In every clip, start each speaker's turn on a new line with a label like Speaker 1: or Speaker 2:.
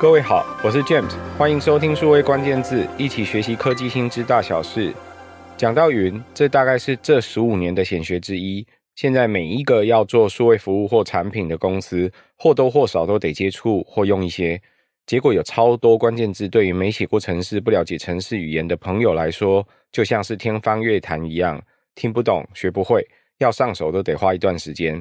Speaker 1: 各位好，我是 James，欢迎收听数位关键字，一起学习科技新知大小事。讲到云，这大概是这十五年的显学之一。现在每一个要做数位服务或产品的公司，或多或少都得接触或用一些。结果有超多关键字，对于没写过程式、不了解程式语言的朋友来说，就像是天方夜谭一样，听不懂、学不会，要上手都得花一段时间。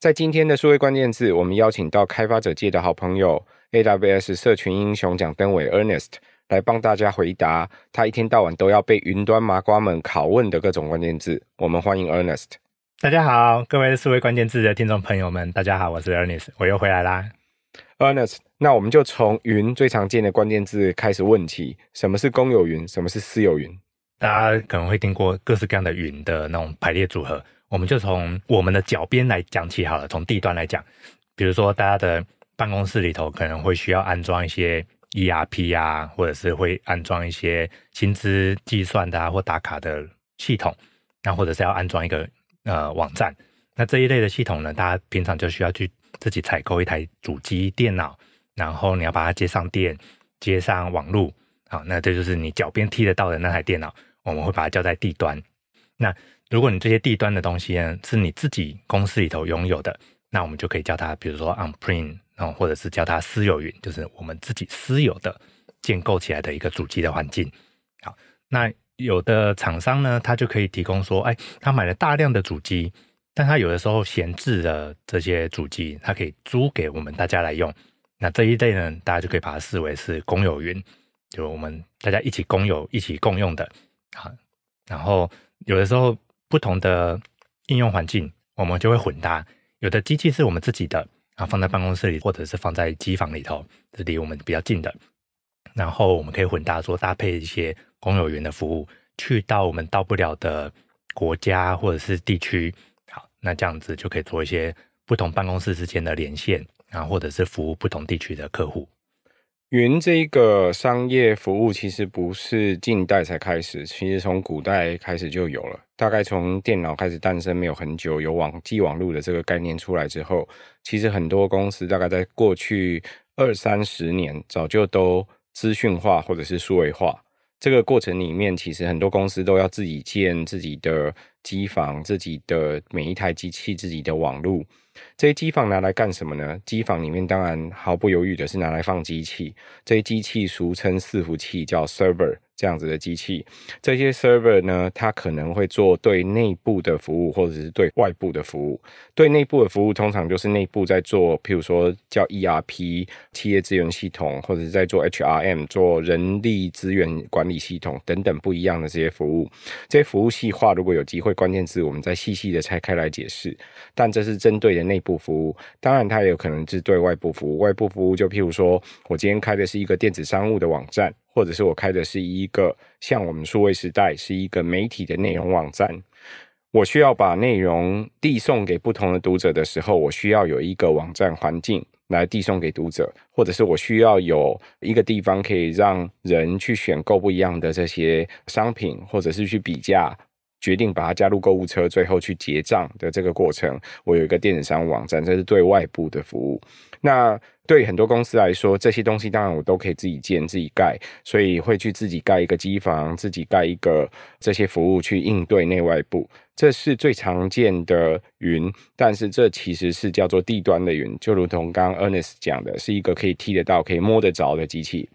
Speaker 1: 在今天的数位关键字，我们邀请到开发者界的好朋友 AWS 社群英雄奖登伟 Ernest 来帮大家回答他一天到晚都要被云端麻瓜们拷问的各种关键字。我们欢迎 Ernest。
Speaker 2: 大家好，各位四位关键字的听众朋友们，大家好，我是 Ernest，我又回来啦。
Speaker 1: Ernest，那我们就从云最常见的关键字开始问起：什么是公有云？什么是私有云？
Speaker 2: 大家可能会听过各式各样的云的那种排列组合，我们就从我们的脚边来讲起好了。从地端来讲，比如说大家的办公室里头可能会需要安装一些 ERP 啊，或者是会安装一些薪资计算的啊或打卡的系统，那或者是要安装一个。呃，网站，那这一类的系统呢，大家平常就需要去自己采购一台主机电脑，然后你要把它接上电，接上网络，好，那这就是你脚边踢得到的那台电脑，我们会把它叫在地端。那如果你这些地端的东西呢，是你自己公司里头拥有的，那我们就可以叫它，比如说 on-prem，然后或者是叫它私有云，就是我们自己私有的建构起来的一个主机的环境。好，那。有的厂商呢，他就可以提供说，哎，他买了大量的主机，但他有的时候闲置的这些主机，他可以租给我们大家来用。那这一类呢，大家就可以把它视为是公有云，就我们大家一起共有、一起共用的。好，然后有的时候不同的应用环境，我们就会混搭。有的机器是我们自己的，啊，放在办公室里，或者是放在机房里头，是离我们比较近的。然后我们可以混搭说搭配一些。公有云的服务，去到我们到不了的国家或者是地区，好，那这样子就可以做一些不同办公室之间的连线，啊，或者是服务不同地区的客户。
Speaker 1: 云这个商业服务其实不是近代才开始，其实从古代开始就有了。大概从电脑开始诞生没有很久，有网际网络的这个概念出来之后，其实很多公司大概在过去二三十年早就都资讯化或者是数位化。这个过程里面，其实很多公司都要自己建自己的机房，自己的每一台机器，自己的网路。这些机房拿来干什么呢？机房里面当然毫不犹豫的是拿来放机器。这些机器俗称伺服器，叫 server。这样子的机器，这些 server 呢，它可能会做对内部的服务，或者是对外部的服务。对内部的服务，通常就是内部在做，譬如说叫 ERP 企业资源系统，或者是在做 HRM 做人力资源管理系统等等不一样的这些服务。这些服务细化，如果有机会，关键字我们再细细的拆开来解释。但这是针对的内部服务，当然它也有可能是对外部服务。外部服务就譬如说，我今天开的是一个电子商务的网站。或者是我开的是一个像我们数位时代是一个媒体的内容网站，我需要把内容递送给不同的读者的时候，我需要有一个网站环境来递送给读者，或者是我需要有一个地方可以让人去选购不一样的这些商品，或者是去比价。决定把它加入购物车，最后去结账的这个过程，我有一个电子商务网站，这是对外部的服务。那对很多公司来说，这些东西当然我都可以自己建、自己盖，所以会去自己盖一个机房，自己盖一个这些服务去应对内外部。这是最常见的云，但是这其实是叫做地端的云，就如同刚刚 Ernest 讲的，是一个可以踢得到、可以摸得着的机器，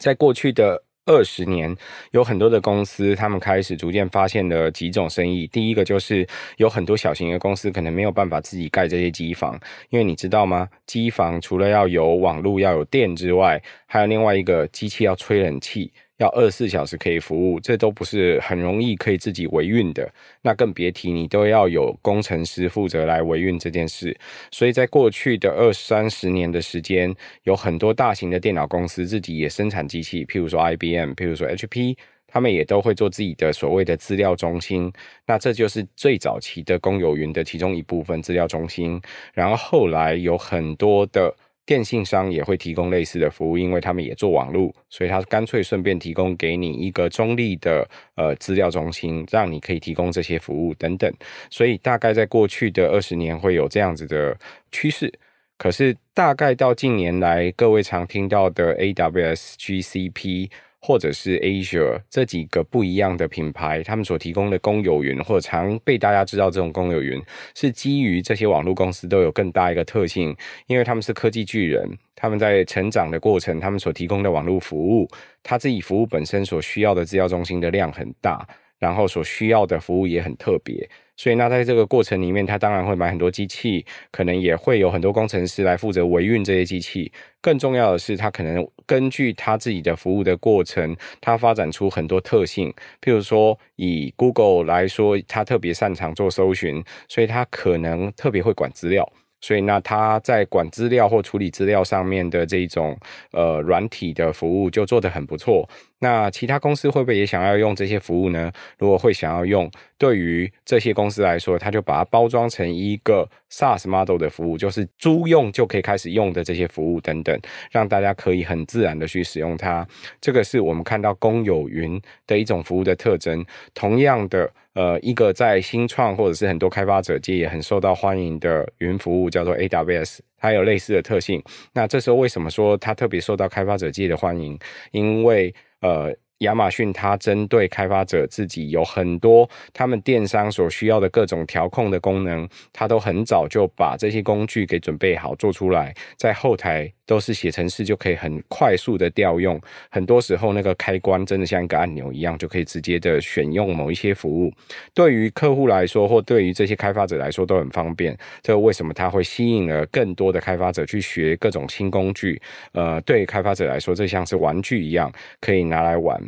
Speaker 1: 在过去的。二十年，有很多的公司，他们开始逐渐发现了几种生意。第一个就是有很多小型的公司可能没有办法自己盖这些机房，因为你知道吗？机房除了要有网络、要有电之外，还有另外一个机器要吹冷气。要二十四小时可以服务，这都不是很容易可以自己维运的。那更别提你都要有工程师负责来维运这件事。所以在过去的二三十年的时间，有很多大型的电脑公司自己也生产机器，譬如说 IBM，譬如说 HP，他们也都会做自己的所谓的资料中心。那这就是最早期的公有云的其中一部分资料中心。然后后来有很多的。电信商也会提供类似的服务，因为他们也做网络，所以他干脆顺便提供给你一个中立的呃资料中心，让你可以提供这些服务等等。所以大概在过去的二十年会有这样子的趋势。可是大概到近年来，各位常听到的 AWS、GCP。或者是 Asia 这几个不一样的品牌，他们所提供的公有云，或常被大家知道这种公有云，是基于这些网络公司都有更大一个特性，因为他们是科技巨人，他们在成长的过程，他们所提供的网络服务，他自己服务本身所需要的资料中心的量很大，然后所需要的服务也很特别。所以，那在这个过程里面，他当然会买很多机器，可能也会有很多工程师来负责维运这些机器。更重要的是，他可能根据他自己的服务的过程，他发展出很多特性。譬如说，以 Google 来说，他特别擅长做搜寻，所以他可能特别会管资料。所以，那他在管资料或处理资料上面的这一种呃软体的服务就做得很不错。那其他公司会不会也想要用这些服务呢？如果会想要用，对于这些公司来说，他就把它包装成一个 SaaS model 的服务，就是租用就可以开始用的这些服务等等，让大家可以很自然的去使用它。这个是我们看到公有云的一种服务的特征。同样的，呃，一个在新创或者是很多开发者界也很受到欢迎的云服务叫做 AWS，它有类似的特性。那这时候为什么说它特别受到开发者界的欢迎？因为呃，亚马逊它针对开发者自己有很多他们电商所需要的各种调控的功能，它都很早就把这些工具给准备好做出来，在后台。都是写程式就可以很快速的调用，很多时候那个开关真的像一个按钮一样，就可以直接的选用某一些服务。对于客户来说，或对于这些开发者来说都很方便。这为什么它会吸引了更多的开发者去学各种新工具？呃，对开发者来说，这像是玩具一样，可以拿来玩。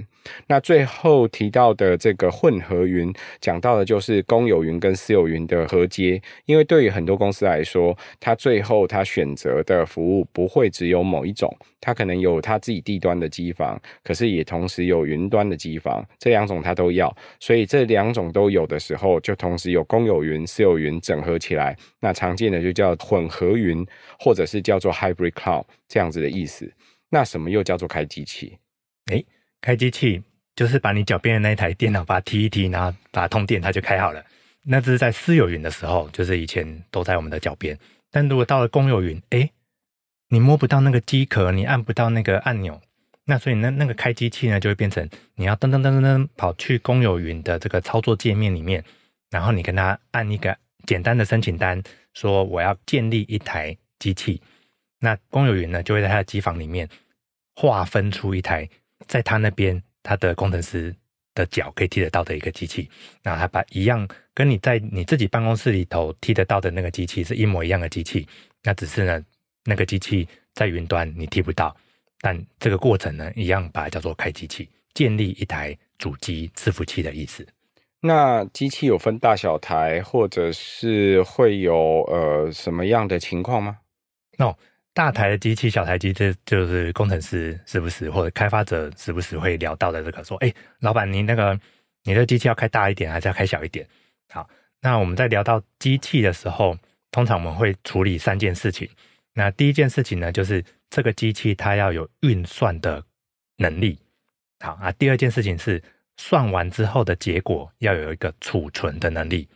Speaker 1: 那最后提到的这个混合云，讲到的就是公有云跟私有云的合接。因为对于很多公司来说，它最后它选择的服务不会只有某一种，它可能有它自己地端的机房，可是也同时有云端的机房，这两种它都要。所以这两种都有的时候，就同时有公有云、私有云整合起来。那常见的就叫混合云，或者是叫做 hybrid cloud 这样子的意思。那什么又叫做开机器？
Speaker 2: 诶开机器就是把你脚边的那一台电脑，把它踢一踢，然后把它通电，它就开好了。那这是在私有云的时候，就是以前都在我们的脚边。但如果到了公有云，诶，你摸不到那个机壳，你按不到那个按钮，那所以那那个开机器呢，就会变成你要噔噔噔噔噔跑去公有云的这个操作界面里面，然后你跟他按一个简单的申请单，说我要建立一台机器，那公有云呢就会在他的机房里面划分出一台。在他那边，他的工程师的脚可以踢得到的一个机器，那他把一样跟你在你自己办公室里头踢得到的那个机器是一模一样的机器，那只是呢，那个机器在云端你踢不到，但这个过程呢，一样把它叫做开机器，建立一台主机伺服器的意思。
Speaker 1: 那机器有分大小台，或者是会有呃什么样的情况吗
Speaker 2: ？No。大台的机器、小台机，这就是工程师时不时或者开发者时不时会聊到的这个，说：“哎，老板，你那个你的机器要开大一点，还是要开小一点？”好，那我们在聊到机器的时候，通常我们会处理三件事情。那第一件事情呢，就是这个机器它要有运算的能力。好啊，第二件事情是算完之后的结果要有一个储存的能力。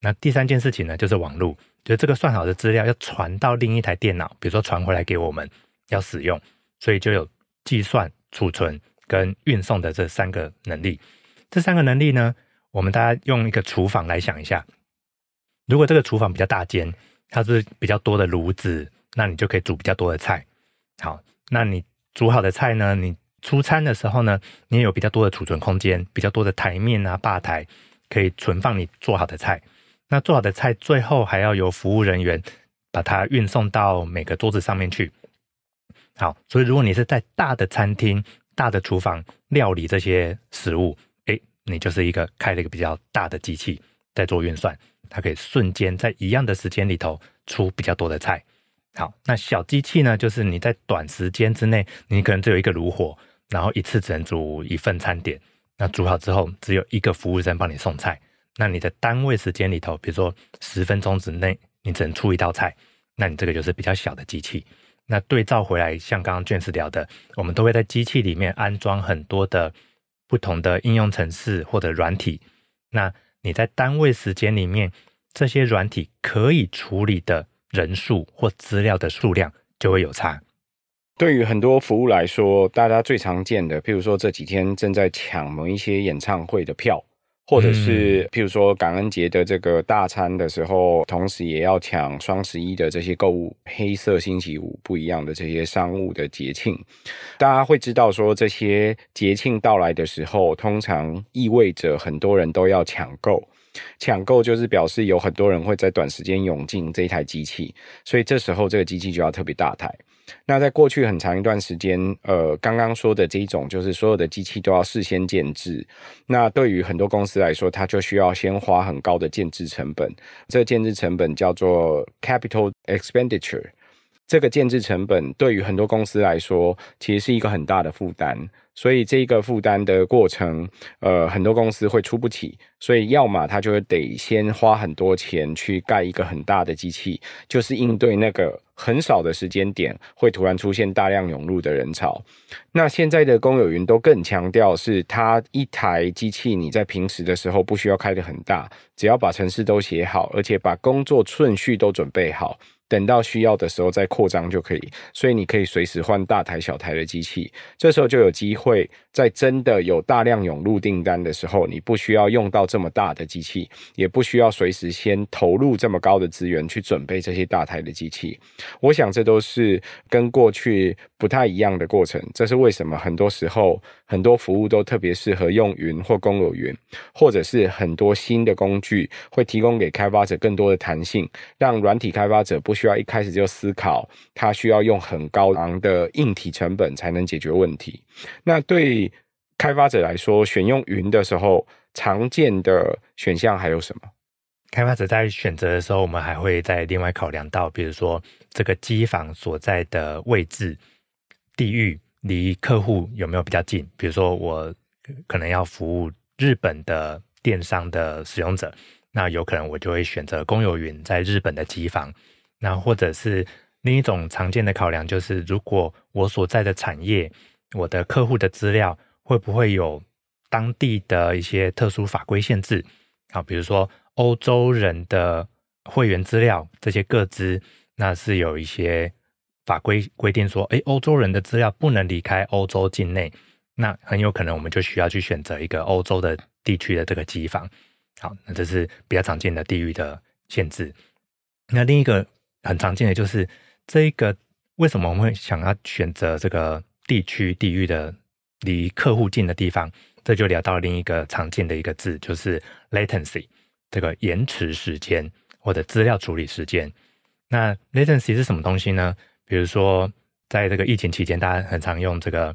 Speaker 2: 那第三件事情呢，就是网络。就这个算好的资料要传到另一台电脑，比如说传回来给我们要使用，所以就有计算、储存跟运送的这三个能力。这三个能力呢，我们大家用一个厨房来想一下，如果这个厨房比较大间，它是比较多的炉子，那你就可以煮比较多的菜。好，那你煮好的菜呢，你出餐的时候呢，你也有比较多的储存空间，比较多的台面啊、吧台可以存放你做好的菜。那做好的菜，最后还要由服务人员把它运送到每个桌子上面去。好，所以如果你是在大的餐厅、大的厨房料理这些食物，诶，你就是一个开了一个比较大的机器在做运算，它可以瞬间在一样的时间里头出比较多的菜。好，那小机器呢，就是你在短时间之内，你可能只有一个炉火，然后一次只能煮一份餐点。那煮好之后，只有一个服务生帮你送菜。那你的单位时间里头，比如说十分钟之内，你只能出一道菜，那你这个就是比较小的机器。那对照回来，像刚刚卷士聊的，我们都会在机器里面安装很多的不同的应用程式或者软体。那你在单位时间里面，这些软体可以处理的人数或资料的数量就会有差。
Speaker 1: 对于很多服务来说，大家最常见的，譬如说这几天正在抢某一些演唱会的票，或者是譬如说感恩节的这个大餐的时候，同时也要抢双十一的这些购物，黑色星期五不一样的这些商务的节庆，大家会知道说，这些节庆到来的时候，通常意味着很多人都要抢购。抢购就是表示有很多人会在短时间涌进这一台机器，所以这时候这个机器就要特别大台。那在过去很长一段时间，呃，刚刚说的这一种就是所有的机器都要事先建置。那对于很多公司来说，它就需要先花很高的建制成本。这个建制成本叫做 capital expenditure。这个建制成本对于很多公司来说，其实是一个很大的负担。所以这个负担的过程，呃，很多公司会出不起，所以要么他就会得先花很多钱去盖一个很大的机器，就是应对那个很少的时间点会突然出现大量涌入的人潮。那现在的公有云都更强调是，它一台机器你在平时的时候不需要开得很大，只要把程式都写好，而且把工作顺序都准备好。等到需要的时候再扩张就可以，所以你可以随时换大台小台的机器，这时候就有机会在真的有大量涌入订单的时候，你不需要用到这么大的机器，也不需要随时先投入这么高的资源去准备这些大台的机器。我想这都是跟过去不太一样的过程，这是为什么很多时候很多服务都特别适合用云或公有云，或者是很多新的工具会提供给开发者更多的弹性，让软体开发者不需要一开始就思考，它需要用很高昂的硬体成本才能解决问题。那对开发者来说，选用云的时候，常见的选项还有什么？
Speaker 2: 开发者在选择的时候，我们还会再另外考量到，比如说这个机房所在的位置、地域离客户有没有比较近。比如说，我可能要服务日本的电商的使用者，那有可能我就会选择公有云在日本的机房。那或者是另一种常见的考量，就是如果我所在的产业，我的客户的资料会不会有当地的一些特殊法规限制？啊，比如说欧洲人的会员资料这些个资，那是有一些法规规定说，诶，欧洲人的资料不能离开欧洲境内，那很有可能我们就需要去选择一个欧洲的地区的这个机房。好，那这是比较常见的地域的限制。那另一个。很常见的就是这一个，为什么我们会想要选择这个地区地域的离客户近的地方？这就聊到另一个常见的一个字，就是 latency，这个延迟时间或者资料处理时间。那 latency 是什么东西呢？比如说，在这个疫情期间，大家很常用这个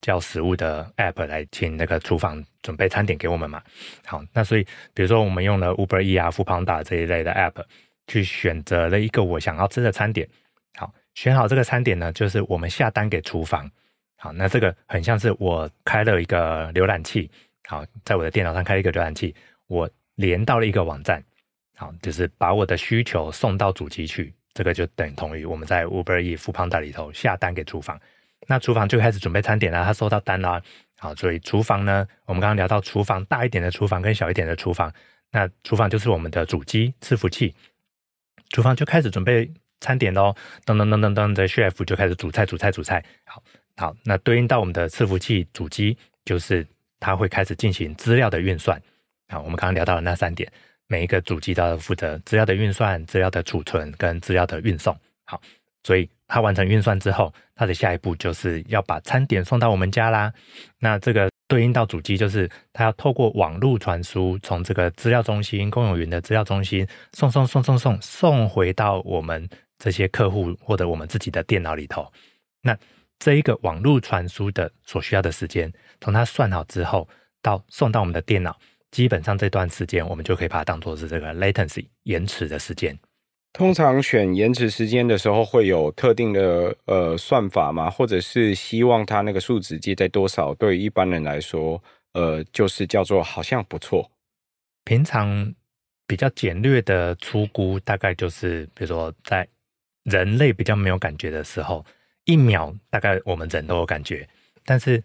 Speaker 2: 叫食物的 app 来请那个厨房准备餐点给我们嘛。好，那所以比如说我们用了 Uber Eats 啊、Foodpanda 这一类的 app。去选择了一个我想要吃的餐点，好，选好这个餐点呢，就是我们下单给厨房，好，那这个很像是我开了一个浏览器，好，在我的电脑上开了一个浏览器，我连到了一个网站，好，就是把我的需求送到主机去，这个就等同于我们在 Uber Eats、Foodpanda 里头下单给厨房，那厨房就开始准备餐点啦，他收到单啦，好，所以厨房呢，我们刚刚聊到厨房大一点的厨房跟小一点的厨房，那厨房就是我们的主机伺服器。厨房就开始准备餐点喽，噔噔噔噔噔的 chef 就开始煮菜煮菜煮菜。好，好，那对应到我们的伺服器主机，就是它会开始进行资料的运算。好，我们刚刚聊到了那三点，每一个主机都要负责资料的运算、资料的储存跟资料的运送。好，所以它完成运算之后，它的下一步就是要把餐点送到我们家啦。那这个。对应到主机，就是它要透过网络传输，从这个资料中心、公有云的资料中心送送送送送送回到我们这些客户或者我们自己的电脑里头。那这一个网络传输的所需要的时间，从它算好之后到送到我们的电脑，基本上这段时间我们就可以把它当做是这个 latency 延迟的时间。
Speaker 1: 通常选延迟时间的时候，会有特定的呃算法吗？或者是希望它那个数值接在多少？对于一般人来说，呃，就是叫做好像不错。
Speaker 2: 平常比较简略的粗估，大概就是比如说在人类比较没有感觉的时候，一秒大概我们人都有感觉，但是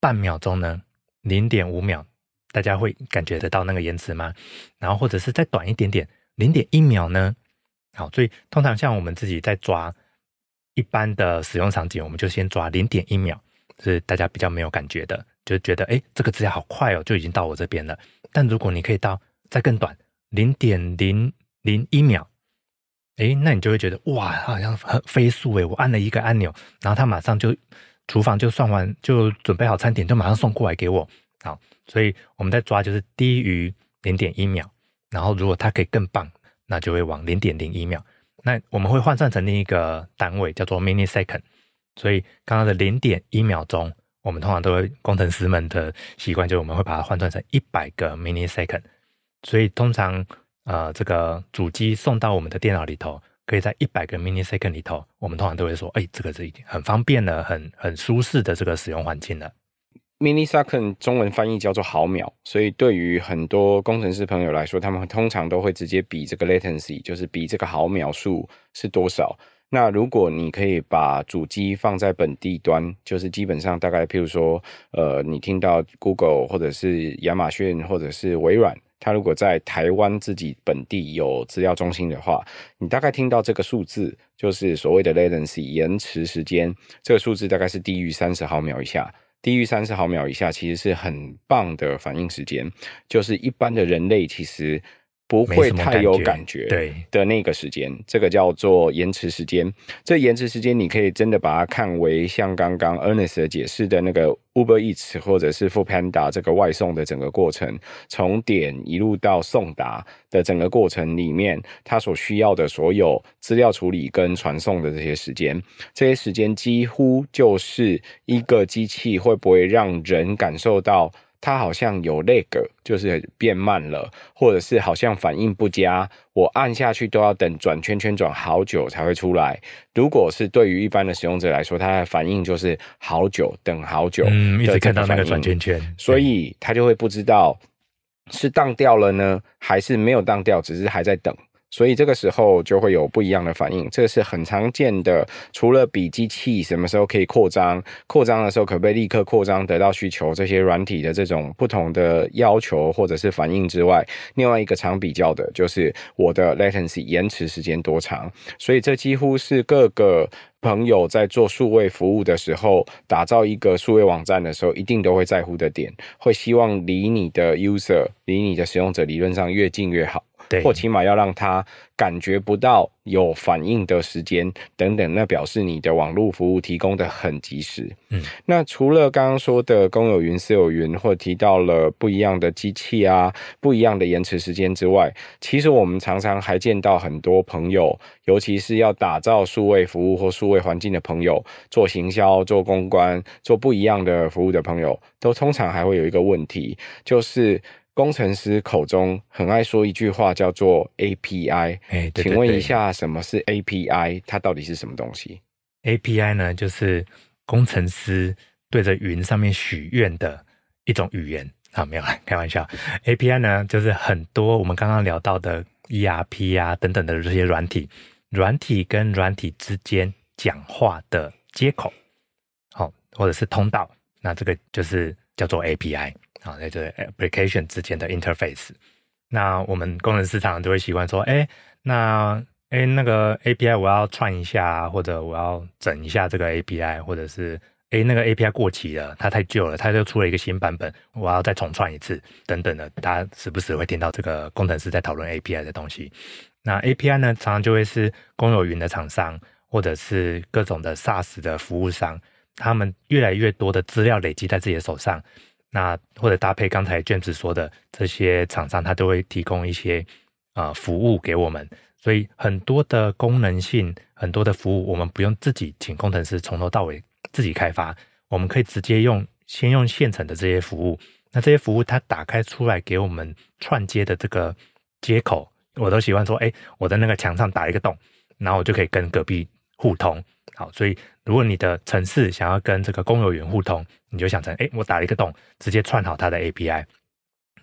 Speaker 2: 半秒钟呢，零点五秒，大家会感觉得到那个延迟吗？然后或者是再短一点点，零点一秒呢？好，所以通常像我们自己在抓一般的使用场景，我们就先抓零点一秒，是大家比较没有感觉的，就觉得哎，这个资料好快哦，就已经到我这边了。但如果你可以到再更短，零点零零一秒，哎，那你就会觉得哇，好像很飞速诶，我按了一个按钮，然后他马上就厨房就算完，就准备好餐点，就马上送过来给我。好，所以我们在抓就是低于零点一秒，然后如果它可以更棒，那就会往零点零一秒。那我们会换算成另一个单位叫做 millisecond。所以刚刚的零点一秒钟，我们通常都会工程师们的习惯就是我们会把它换算成一百个 millisecond。所以通常呃这个主机送到我们的电脑里头，可以在一百个 millisecond 里头，我们通常都会说，哎，这个是已经很方便了，很很舒适的这个使用环境了。
Speaker 1: Millisecond 中文翻译叫做毫秒，所以对于很多工程师朋友来说，他们通常都会直接比这个 latency，就是比这个毫秒数是多少。那如果你可以把主机放在本地端，就是基本上大概，譬如说，呃，你听到 Google 或者是亚马逊或者是微软，它如果在台湾自己本地有资料中心的话，你大概听到这个数字，就是所谓的 latency 延迟时间，这个数字大概是低于三十毫秒以下。低于三十毫秒以下，其实是很棒的反应时间，就是一般的人类其实。不会太有感觉，对的那个时间，这个叫做延迟时间。这延迟时间，你可以真的把它看为像刚刚 Ernest 的解释的那个 Uber Eats 或者是 Foodpanda 这个外送的整个过程，从点一路到送达的整个过程里面，它所需要的所有资料处理跟传送的这些时间，这些时间几乎就是一个机器会不会让人感受到。它好像有 lag，就是变慢了，或者是好像反应不佳，我按下去都要等转圈圈转好久才会出来。如果是对于一般的使用者来说，它的反应就是好久，等好久，
Speaker 2: 嗯，一直看到那个转圈圈，
Speaker 1: 所以他就会不知道是当掉了呢，还是没有当掉，只是还在等。所以这个时候就会有不一样的反应，这是很常见的。除了比机器什么时候可以扩张，扩张的时候可不可以立刻扩张得到需求，这些软体的这种不同的要求或者是反应之外，另外一个常比较的就是我的 latency 延迟时间多长。所以这几乎是各个朋友在做数位服务的时候，打造一个数位网站的时候，一定都会在乎的点，会希望离你的 user，离你的使用者理论上越近越好。或起码要让他感觉不到有反应的时间等等，那表示你的网络服务提供的很及时。嗯，那除了刚刚说的公有云、私有云，或提到了不一样的机器啊、不一样的延迟时间之外，其实我们常常还见到很多朋友，尤其是要打造数位服务或数位环境的朋友，做行销、做公关、做不一样的服务的朋友，都通常还会有一个问题，就是。工程师口中很爱说一句话，叫做 API。哎，请问一下，什么是 API？它到底是什么东西
Speaker 2: ？API 呢，就是工程师对着云上面许愿的一种语言。啊，没有，开玩笑。API 呢，就是很多我们刚刚聊到的 ERP 啊等等的这些软体，软体跟软体之间讲话的接口，好，或者是通道，那这个就是叫做 API。啊，在这 application 之间的 interface，那我们工程师常常就会习惯说，哎，那哎那个 API 我要串一下，或者我要整一下这个 API，或者是哎那个 API 过期了，它太旧了，它就出了一个新版本，我要再重串一次，等等的，大家时不时会听到这个工程师在讨论 API 的东西。那 API 呢，常常就会是公有云的厂商，或者是各种的 SaaS 的服务商，他们越来越多的资料累积在自己的手上。那或者搭配刚才 James 说的这些厂商，他都会提供一些啊、服务给我们，所以很多的功能性、很多的服务，我们不用自己请工程师从头到尾自己开发，我们可以直接用先用现成的这些服务。那这些服务它打开出来给我们串接的这个接口，我都喜欢说，哎，我在那个墙上打一个洞，然后我就可以跟隔壁互通。好，所以如果你的城市想要跟这个公有云互通，你就想成，哎，我打了一个洞，直接串好它的 API，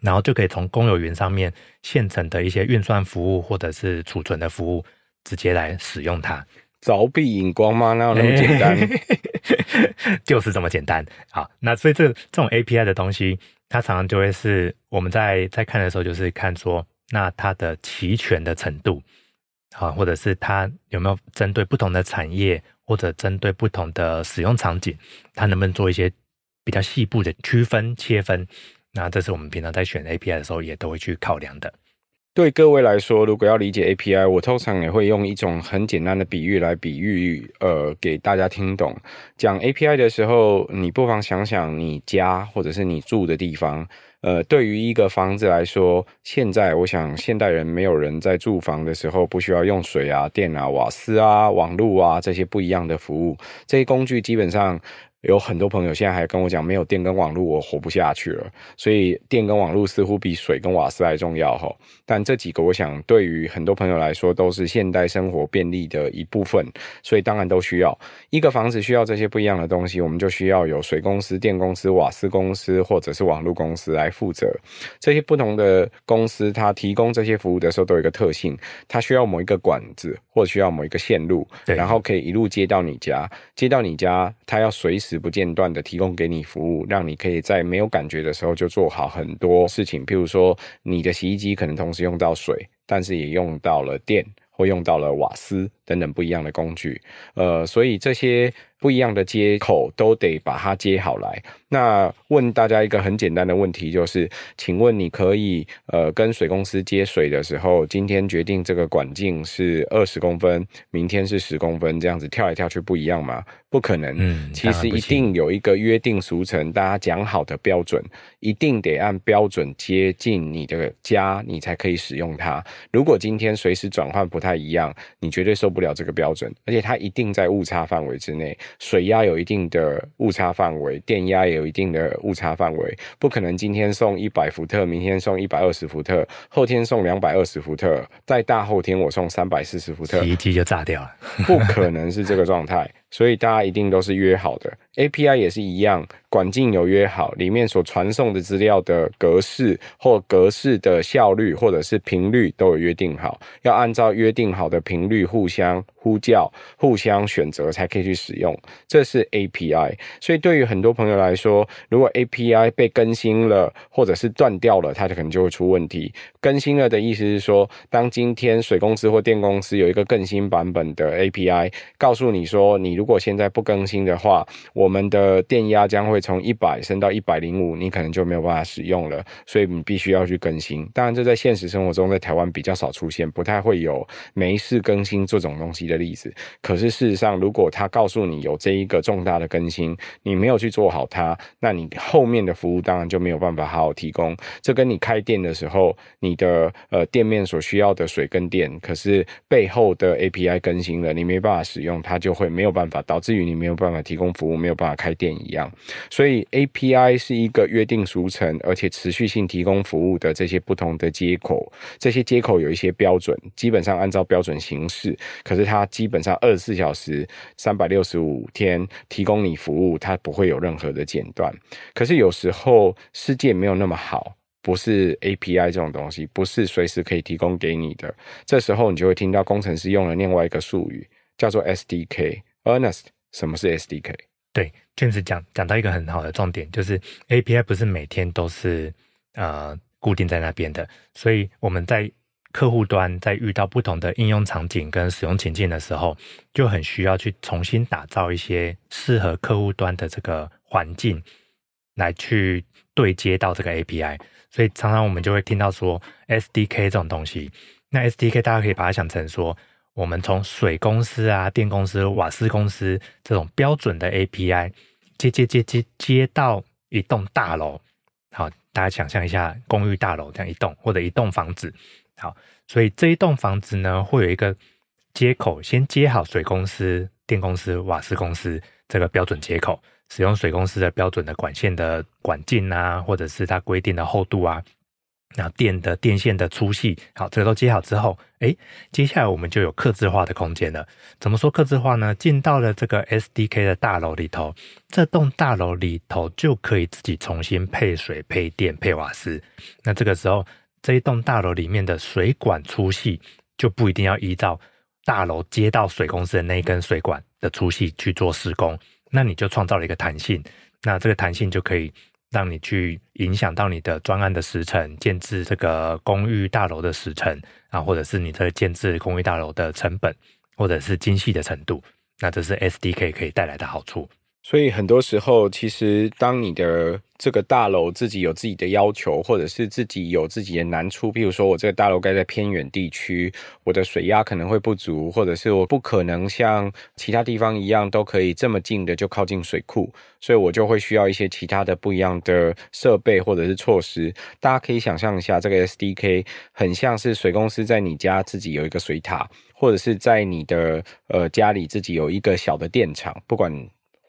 Speaker 2: 然后就可以从公有云上面现成的一些运算服务或者是储存的服务，直接来使用它。
Speaker 1: 凿壁引光吗？哪有那么简单？
Speaker 2: 就是这么简单。好，那所以这这种 API 的东西，它常常就会是我们在在看的时候，就是看说，那它的齐全的程度。好，或者是它有没有针对不同的产业，或者针对不同的使用场景，它能不能做一些比较细部的区分切分？那这是我们平常在选 API 的时候也都会去考量的。
Speaker 1: 对各位来说，如果要理解 API，我通常也会用一种很简单的比喻来比喻，呃，给大家听懂。讲 API 的时候，你不妨想想你家或者是你住的地方。呃，对于一个房子来说，现在我想现代人没有人在住房的时候不需要用水啊、电啊、瓦斯啊、网络啊这些不一样的服务，这些工具基本上。有很多朋友现在还跟我讲，没有电跟网络我活不下去了。所以电跟网络似乎比水跟瓦斯还重要哈。但这几个我想对于很多朋友来说都是现代生活便利的一部分，所以当然都需要。一个房子需要这些不一样的东西，我们就需要有水公司、电公司、瓦斯公司或者是网络公司来负责。这些不同的公司，它提供这些服务的时候都有一个特性，它需要某一个管子或者需要某一个线路，然后可以一路接到你家，接到你家，它要随时。不间断的提供给你服务，让你可以在没有感觉的时候就做好很多事情。譬如说，你的洗衣机可能同时用到水，但是也用到了电，或用到了瓦斯等等不一样的工具。呃，所以这些不一样的接口都得把它接好来。那问大家一个很简单的问题，就是，请问你可以呃跟水公司接水的时候，今天决定这个管径是二十公分，明天是十公分，这样子跳来跳去不一样吗？不可能。嗯，其实一定有一个约定俗成，大家讲好的标准，一定得按标准接近你的家，你才可以使用它。如果今天随时转换不太一样，你绝对受不了这个标准，而且它一定在误差范围之内，水压有一定的误差范围，电压也有一定的误差范围，不可能今天送一百伏特，明天送一百二十伏特，后天送两百二十伏特，再大后天我送三百四十伏特，
Speaker 2: 洗衣机就炸掉了，
Speaker 1: 不可能是这个状态。所以大家一定都是约好的，API 也是一样，管径有约好，里面所传送的资料的格式或格式的效率或者是频率都有约定好，要按照约定好的频率互相呼叫、互相选择才可以去使用，这是 API。所以对于很多朋友来说，如果 API 被更新了或者是断掉了，它就可能就会出问题。更新了的意思是说，当今天水公司或电公司有一个更新版本的 API，告诉你说你。如果现在不更新的话，我们的电压将会从一百升到一百零五，你可能就没有办法使用了。所以你必须要去更新。当然，这在现实生活中，在台湾比较少出现，不太会有没事更新这种东西的例子。可是事实上，如果他告诉你有这一个重大的更新，你没有去做好它，那你后面的服务当然就没有办法好好提供。这跟你开店的时候，你的呃店面所需要的水跟电，可是背后的 API 更新了，你没办法使用，它就会没有办法。导致于你没有办法提供服务，没有办法开店一样，所以 API 是一个约定俗成而且持续性提供服务的这些不同的接口，这些接口有一些标准，基本上按照标准行事。可是它基本上二十四小时、三百六十五天提供你服务，它不会有任何的间断。可是有时候世界没有那么好，不是 API 这种东西，不是随时可以提供给你的。这时候你就会听到工程师用了另外一个术语，叫做 SDK。Ernest，什么是 SDK？
Speaker 2: 对俊子讲讲到一个很好的重点，就是 API 不是每天都是呃固定在那边的，所以我们在客户端在遇到不同的应用场景跟使用情境的时候，就很需要去重新打造一些适合客户端的这个环境，来去对接到这个 API。所以常常我们就会听到说 SDK 这种东西，那 SDK 大家可以把它想成说。我们从水公司啊、电公司、瓦斯公司这种标准的 API 接接接接接到一栋大楼，好，大家想象一下公寓大楼这样一栋或者一栋房子，好，所以这一栋房子呢会有一个接口，先接好水公司、电公司、瓦斯公司这个标准接口，使用水公司的标准的管线的管径啊，或者是它规定的厚度啊。那电的电线的粗细，好，这个都接好之后，诶，接下来我们就有客制化的空间了。怎么说客制化呢？进到了这个 SDK 的大楼里头，这栋大楼里头就可以自己重新配水、配电、配瓦斯。那这个时候，这一栋大楼里面的水管粗细就不一定要依照大楼接到水公司的那一根水管的粗细去做施工，那你就创造了一个弹性。那这个弹性就可以。让你去影响到你的专案的时程、建制这个公寓大楼的时程啊，或者是你的建制公寓大楼的成本，或者是精细的程度。那这是 SDK 可以带来的好处。
Speaker 1: 所以很多时候，其实当你的这个大楼自己有自己的要求，或者是自己有自己的难处，譬如说我这个大楼盖在偏远地区，我的水压可能会不足，或者是我不可能像其他地方一样都可以这么近的就靠近水库，所以我就会需要一些其他的不一样的设备或者是措施。大家可以想象一下，这个 SDK 很像是水公司在你家自己有一个水塔，或者是在你的呃家里自己有一个小的电厂，不管。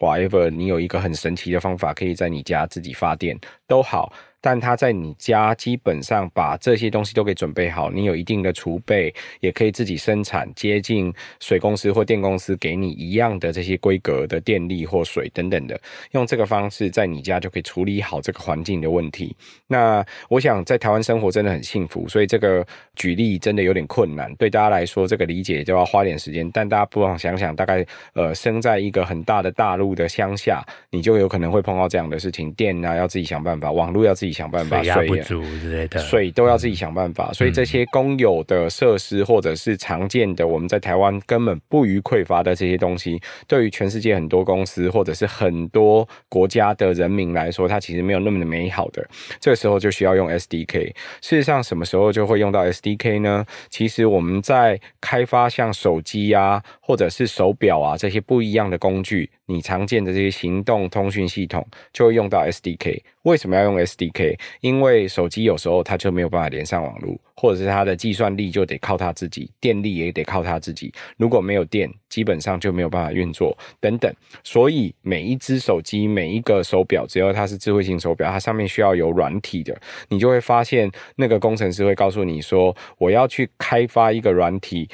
Speaker 1: whatever，你有一个很神奇的方法，可以在你家自己发电都好。但他在你家基本上把这些东西都给准备好，你有一定的储备，也可以自己生产，接近水公司或电公司给你一样的这些规格的电力或水等等的，用这个方式在你家就可以处理好这个环境的问题。那我想在台湾生活真的很幸福，所以这个举例真的有点困难，对大家来说这个理解就要花点时间。但大家不妨想想，大概呃生在一个很大的大陆的乡下，你就有可能会碰到这样的事情，电啊要自己想办法，网络要自己。想办法，
Speaker 2: 水不足之类的，
Speaker 1: 水都要自己想办法。所以这些公有的设施，或者是常见的，我们在台湾根本不予匮乏的这些东西，对于全世界很多公司或者是很多国家的人民来说，它其实没有那么的美好的。这个时候就需要用 SDK。事实上，什么时候就会用到 SDK 呢？其实我们在开发像手机啊，或者是手表啊这些不一样的工具。你常见的这些行动通讯系统就会用到 SDK。为什么要用 SDK？因为手机有时候它就没有办法连上网络，或者是它的计算力就得靠它自己，电力也得靠它自己。如果没有电，基本上就没有办法运作等等。所以每一只手机、每一个手表，只要它是智慧型手表，它上面需要有软体的，你就会发现那个工程师会告诉你说：“我要去开发一个软体。”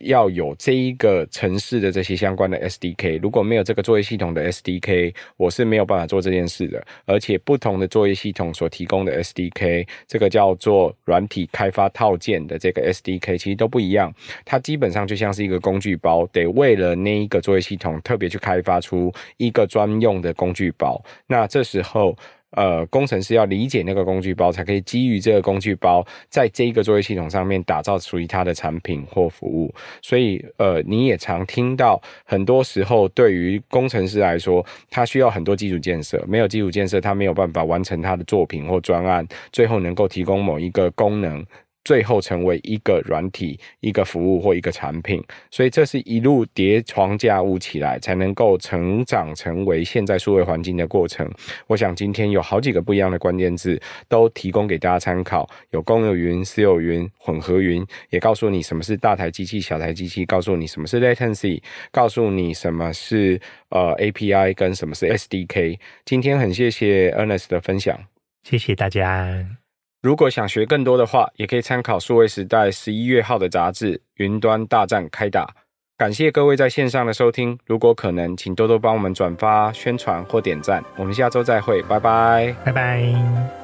Speaker 1: 要有这一个城市的这些相关的 SDK，如果没有这个作业系统的 SDK，我是没有办法做这件事的。而且不同的作业系统所提供的 SDK，这个叫做软体开发套件的这个 SDK，其实都不一样。它基本上就像是一个工具包，得为了那一个作业系统特别去开发出一个专用的工具包。那这时候。呃，工程师要理解那个工具包，才可以基于这个工具包，在这一个作业系统上面打造属于他的产品或服务。所以，呃，你也常听到，很多时候对于工程师来说，他需要很多基础建设，没有基础建设，他没有办法完成他的作品或专案，最后能够提供某一个功能。最后成为一个软体、一个服务或一个产品，所以这是一路叠床架屋起来，才能够成长成为现在数位环境的过程。我想今天有好几个不一样的关键字都提供给大家参考，有公有云、私有云、混合云，也告诉你什么是大台机器、小台机器，告诉你什么是 latency，告诉你什么是呃 API 跟什么是 SDK。今天很谢谢 Ernest 的分享，
Speaker 2: 谢谢大家。
Speaker 1: 如果想学更多的话，也可以参考数位时代十一月号的杂志《云端大战开打》。感谢各位在线上的收听，如果可能，请多多帮我们转发、宣传或点赞。我们下周再会，拜拜，
Speaker 2: 拜拜。